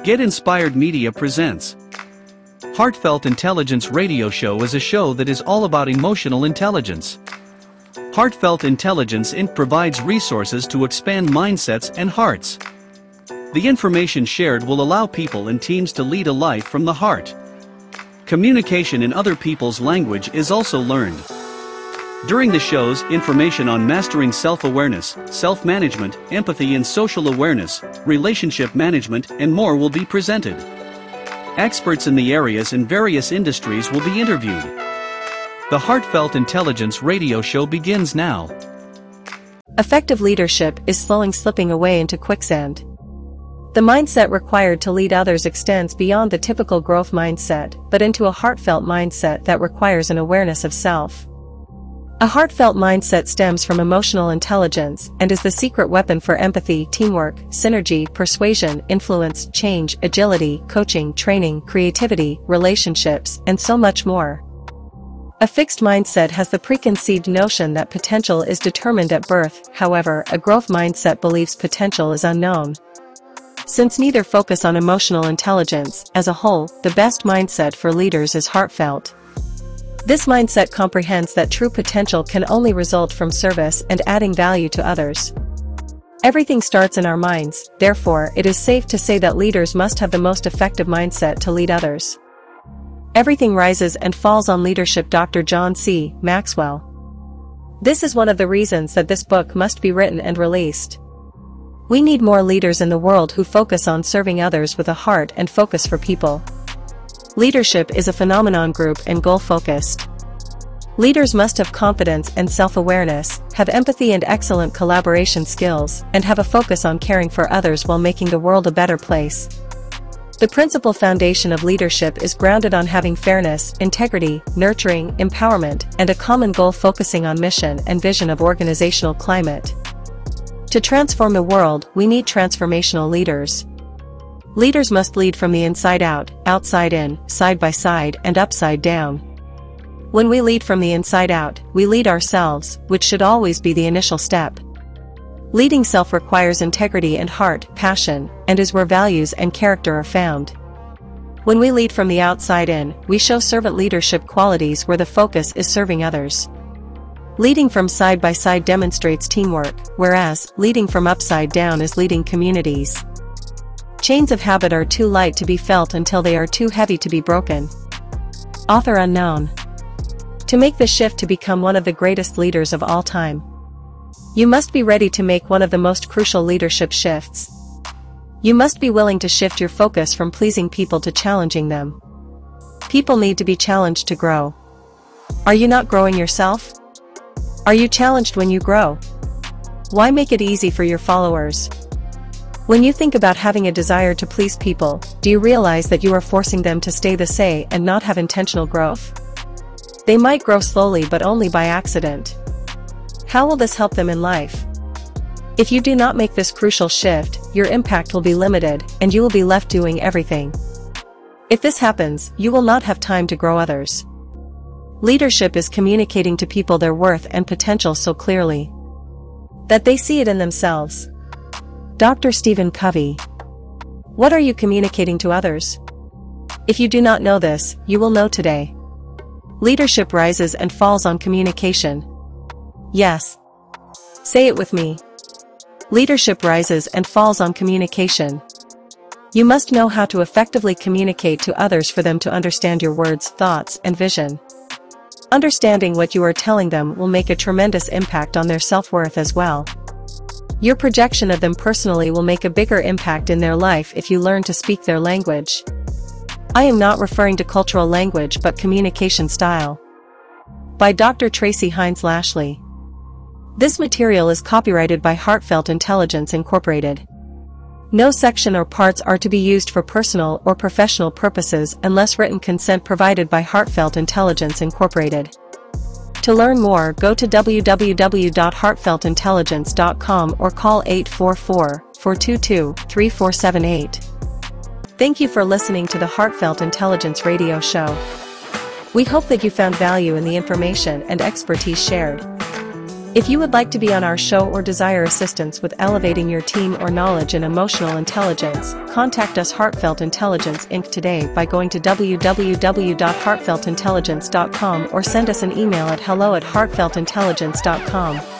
Get Inspired Media presents Heartfelt Intelligence Radio Show is a show that is all about emotional intelligence. Heartfelt Intelligence Inc. provides resources to expand mindsets and hearts. The information shared will allow people and teams to lead a life from the heart. Communication in other people's language is also learned. During the shows, information on mastering self-awareness, self-management, empathy and social awareness, relationship management, and more will be presented. Experts in the areas and various industries will be interviewed. The Heartfelt Intelligence radio show begins now. Effective leadership is slowing slipping away into quicksand. The mindset required to lead others extends beyond the typical growth mindset, but into a heartfelt mindset that requires an awareness of self. A heartfelt mindset stems from emotional intelligence and is the secret weapon for empathy, teamwork, synergy, persuasion, influence, change, agility, coaching, training, creativity, relationships, and so much more. A fixed mindset has the preconceived notion that potential is determined at birth, however, a growth mindset believes potential is unknown. Since neither focus on emotional intelligence, as a whole, the best mindset for leaders is heartfelt. This mindset comprehends that true potential can only result from service and adding value to others. Everything starts in our minds, therefore it is safe to say that leaders must have the most effective mindset to lead others. Everything rises and falls on leadership Dr. John C. Maxwell. This is one of the reasons that this book must be written and released. We need more leaders in the world who focus on serving others with a heart and focus for people. Leadership is a phenomenon group and goal-focused. Leaders must have confidence and self-awareness, have empathy and excellent collaboration skills, and have a focus on caring for others while making the world a better place. The principal foundation of leadership is grounded on having fairness, integrity, nurturing, empowerment, and a common goal focusing on mission and vision of organizational climate. To transform the world, we need transformational leaders. Leaders must lead from the inside out, outside in, side by side, and upside down. When we lead from the inside out, we lead ourselves, which should always be the initial step. Leading self requires integrity and heart, passion, and is where values and character are found. When we lead from the outside in, we show servant leadership qualities where the focus is serving others. Leading from side by side demonstrates teamwork, whereas, leading from upside down is leading communities. Chains of habit are too light to be felt until they are too heavy to be broken. Author unknown. To make the shift to become one of the greatest leaders of all time. You must be ready to make one of the most crucial leadership shifts. You must be willing to shift your focus from pleasing people to challenging them. People need to be challenged to grow. Are you not growing yourself? Are you challenged when you grow? Why make it easy for your followers? When you think about having a desire to please people, do you realize that you are forcing them to stay the same and not have intentional growth? They might grow slowly but only by accident. How will this help them in life? If you do not make this crucial shift, your impact will be limited, and you will be left doing everything. If this happens, you will not have time to grow others. Leadership is communicating to people their worth and potential so clearly that they see it in themselves. Dr. Stephen Covey. What are you communicating to others? If you do not know this, you will know today. Leadership rises and falls on communication. Yes. Say it with me. Leadership rises and falls on communication. You must know how to effectively communicate to others for them to understand your words, thoughts, and vision. Understanding what you are telling them will make a tremendous impact on their self-worth as well. Your projection of them personally will make a bigger impact in their life if you learn to speak their language. I am not referring to cultural language but communication style. By Dr. Tracy Hines Lashley. This material is copyrighted by Heartfelt Intelligence Incorporated. No section or parts are to be used for personal or professional purposes unless written consent provided by Heartfelt Intelligence Incorporated. To learn more go to www.heartfeltintelligence.com or call 844-422-3478. Thank you for listening to the Heartfelt Intelligence Radio Show. We hope that you found value in the information and expertise shared. If you would like to be on our show or desire assistance with elevating your team or knowledge in emotional intelligence, contact us Heartfelt Intelligence Inc. today by going to www.heartfeltintelligence.com or send us an email at hello at heartfeltintelligence.com.